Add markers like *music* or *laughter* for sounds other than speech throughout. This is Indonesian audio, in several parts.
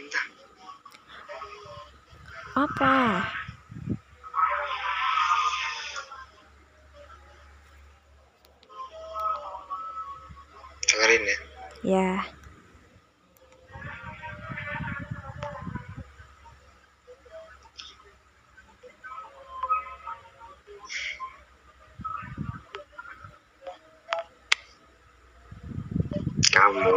cinta Apa? dengerin ya Ya. kamu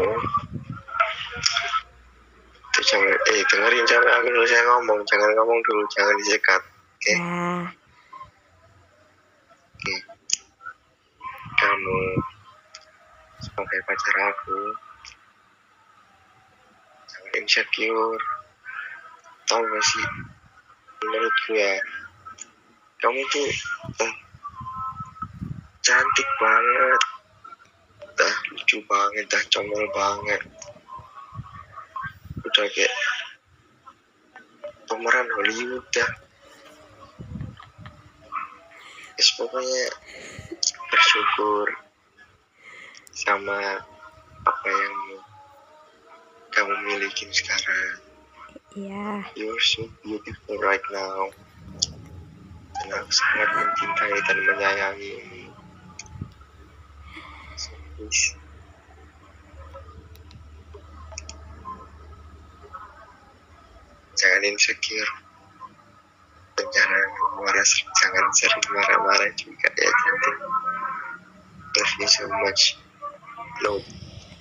eh dengerin sampai aku dulu saya ngomong jangan ngomong dulu jangan disekat oke. Ya. oke. Kamu sebagai pacar aku jangan insecure. Tau gak sih? Menurut gue kamu tuh eh, cantik banget. Dah lucu banget dah comel banget. Udah kayak pemeran Hollywood dah Yes, pokoknya bersyukur sama apa yang kamu miliki sekarang. Ya. you're so beautiful right now. Dan aku sangat mencintai dan menyayangimu. So, please jangan insecure jangan marah jangan sering marah-marah juga ya cantik love you so much love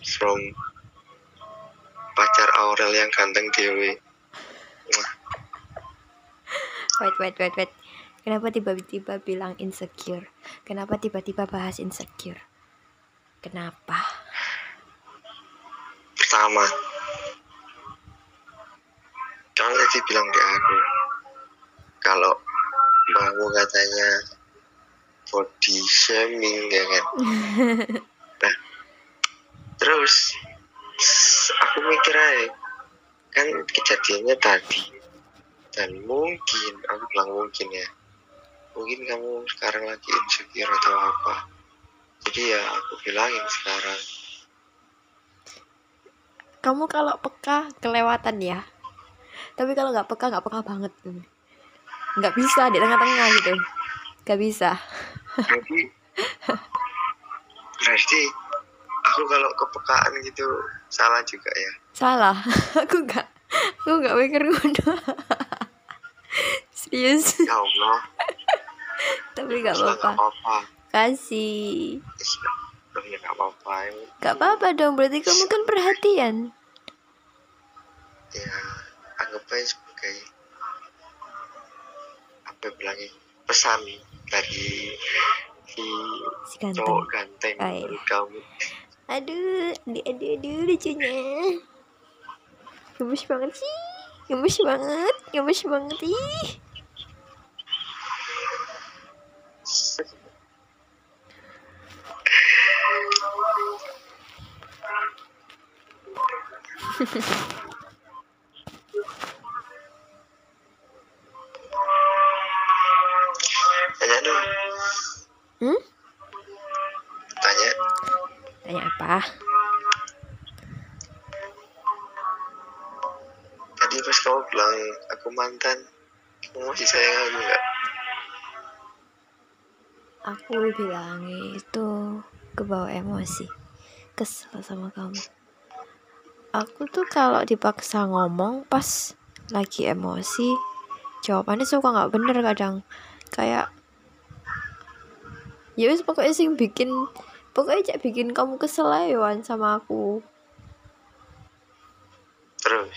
from pacar Aurel yang ganteng Mwah. Wait, wait, wait, wait. Kenapa tiba-tiba bilang insecure? Kenapa tiba-tiba bahas insecure? Kenapa? pertama kamu tadi bilang di aku kalau mbahmu katanya body shaming ya kan *laughs* nah terus aku mikir aja kan kejadiannya tadi dan mungkin aku bilang mungkin ya mungkin kamu sekarang lagi insecure atau apa jadi ya aku bilangin sekarang Kamu kalau peka kelewatan ya. Tapi kalau nggak peka nggak peka banget. Nggak bisa di tengah-tengah gitu. Nggak bisa. jadi *laughs* berarti aku kalau kepekaan gitu salah juga ya Salah. *laughs* aku nggak. Aku nggak mikir ngono. *laughs* Serius. ya Allah Tapi nggak apa-apa. nggak Kasih. ya nggak apa-apa Gak apa-apa dong. Berarti kamu kan perhatian. ya anggap aja sebagai apa ya bilangnya pesan dari si Si ganteng. cowok ganteng Oh, iya. kamu Aduh, aduh, aduh, aduh, lucunya. Gemes banget sih. Gemes banget, gemes banget ih. *laughs* tanya dong Hmm? tanya Tanya apa? tadi pas kamu bilang aku mantan kamu masih sayang aku nggak Aku bilang itu kebawa emosi. Kesel sama kamu. Aku tuh kalau dipaksa ngomong pas lagi emosi, jawabannya suka nggak bener kadang. Kayak ya wis pokoknya sing bikin pokoknya cek bikin kamu kesel Wan, sama aku. Terus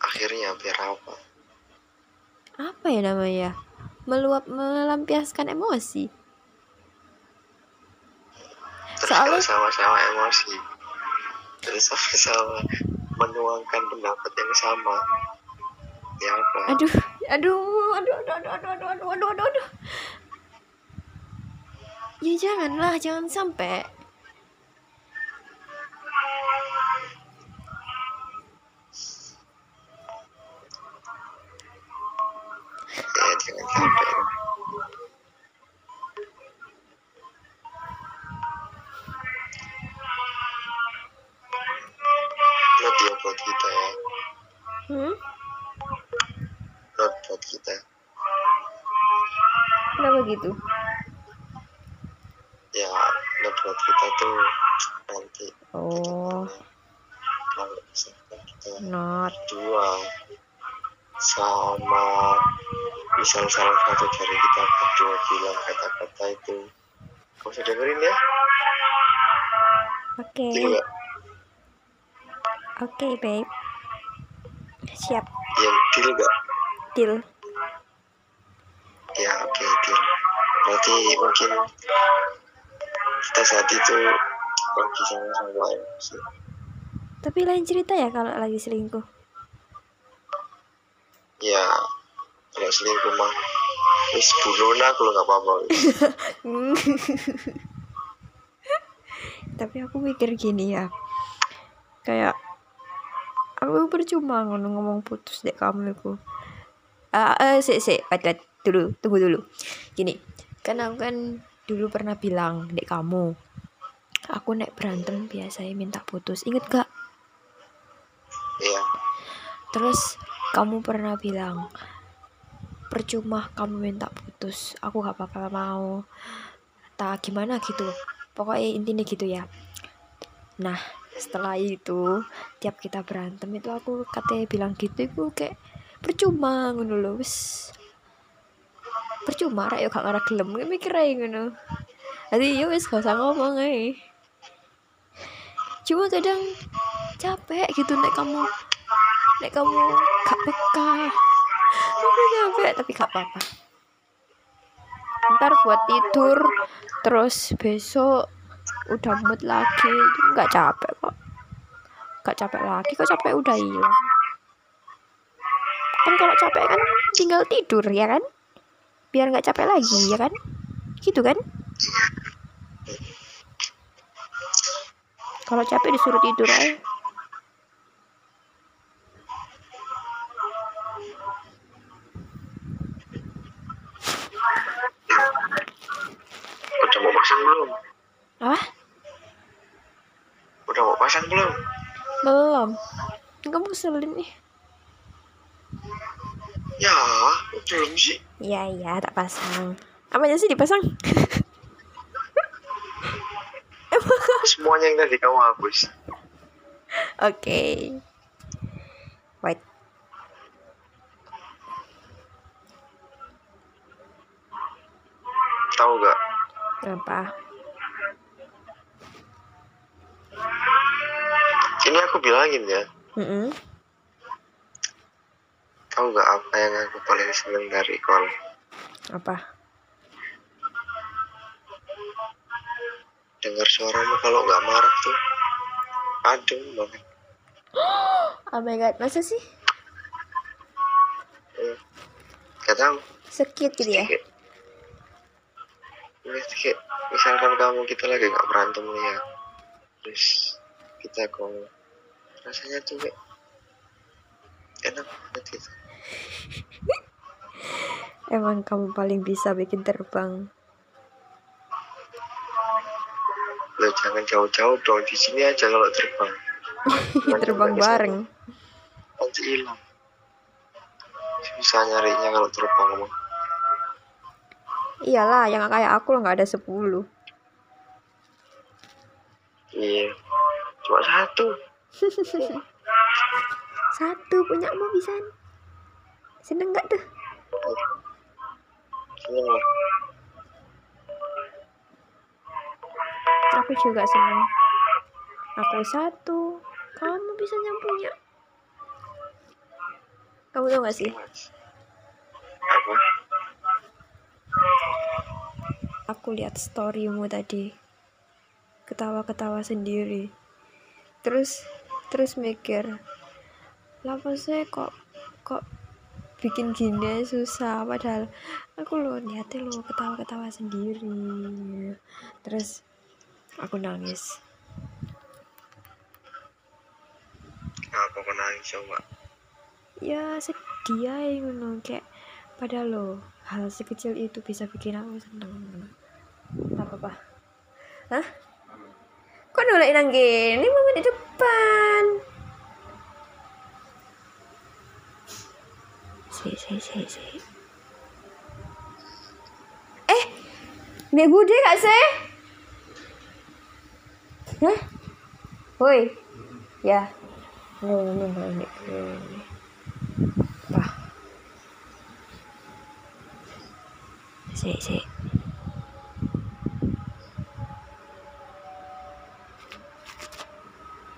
akhirnya biar apa? Apa ya namanya? Meluap melampiaskan emosi. Terus Soalnya- sama-sama emosi terus sama-sama menuangkan pendapat yang sama. Ya apa? Aduh aduh aduh aduh aduh aduh aduh aduh aduh aduh, aduh. Ya janganlah jangan sampai. Ya jangan sampai not ya buat kita ya? Hmm? not buat kita. Kenapa gitu not. Berdua sama misal salah satu dari kita berdua bilang kata-kata itu. Kamu usah dengerin ya. Oke. Nggak? oke babe. Siap. Ya deal gak? deal. Ya oke deal. Berarti mungkin kita saat itu lagi sama-sama emosi tapi lain cerita ya kalau lagi selingkuh. Ya kalau selingkuh mah wis nah kalau nggak apa-apa. *laughs* Tapi aku mikir gini ya kayak aku percuma ngono ngomong putus dek kamu itu ah eh sik sik wait, wait, dulu tunggu dulu. Gini kan aku kan dulu pernah bilang dek kamu aku nek berantem biasanya minta putus. Inget gak terus kamu pernah bilang percuma kamu minta putus aku gak bakal mau. Tak gimana gitu pokoknya intinya gitu ya. Nah setelah itu tiap kita berantem itu aku katanya bilang gitu itu kayak percuma ngono lho wis. Percuma rek yo gak ngarah gelem mikir ae ngono. Jadi ya wis gak usah ngomong ae cuma kadang capek gitu nek kamu nek kamu gak peka. Aku capek tapi gak apa-apa. Ntar buat tidur terus besok udah mood lagi. Nggak capek kok. Nggak capek lagi kok capek udah hilang. Kan kalau capek kan tinggal tidur ya kan? Biar nggak capek lagi ya kan? Gitu kan? Kalau capek disuruh tidur aja ya belum sih Iya iya tak pasang. Apanya sih dipasang? *laughs* semuanya yang tadi kamu hapus Oke. Wait. tahu gak Apa? ini aku bilangin ya Mm tahu gak apa yang aku paling seneng dari call Apa? dengar suaramu kalau nggak marah tuh adem banget *gasps* Oh my god, masa sih? Hmm. gak tahu Sekit gitu ya? kayak misalkan kamu kita lagi nggak berantem nih ya terus kita kok rasanya tuh kayak enak banget gitu Emang kamu paling bisa bikin terbang. lo jangan jauh-jauh dong di sini aja kalau terbang *laughs* terbang bareng. nanti hilang susah nyarinya kalau terbang mah Iyalah, yang kayak aku lo nggak ada 10. iya cuma satu *laughs* Satu punya mau bisa. Seneng nggak tuh? seneng lah Aku juga seneng. Aku satu, kamu bisa yang punya. Kamu tau gak sih? apa Aku lihat storymu tadi. Ketawa-ketawa sendiri. Terus terus mikir, apa sih kok kok bikin gini susah? Padahal aku lo lihatnya lo ketawa-ketawa sendiri. Terus aku nangis. Apa kau nangis coba? Ya sedih aja ngono. Kayak padahal lo hal sekecil itu bisa bikin aku seneng. Apa apa hah? Kok nolak nang gini mama di depan si si si si eh Mbak Bude gak sih Hah? Woi ya. Ini ini Wah. Si si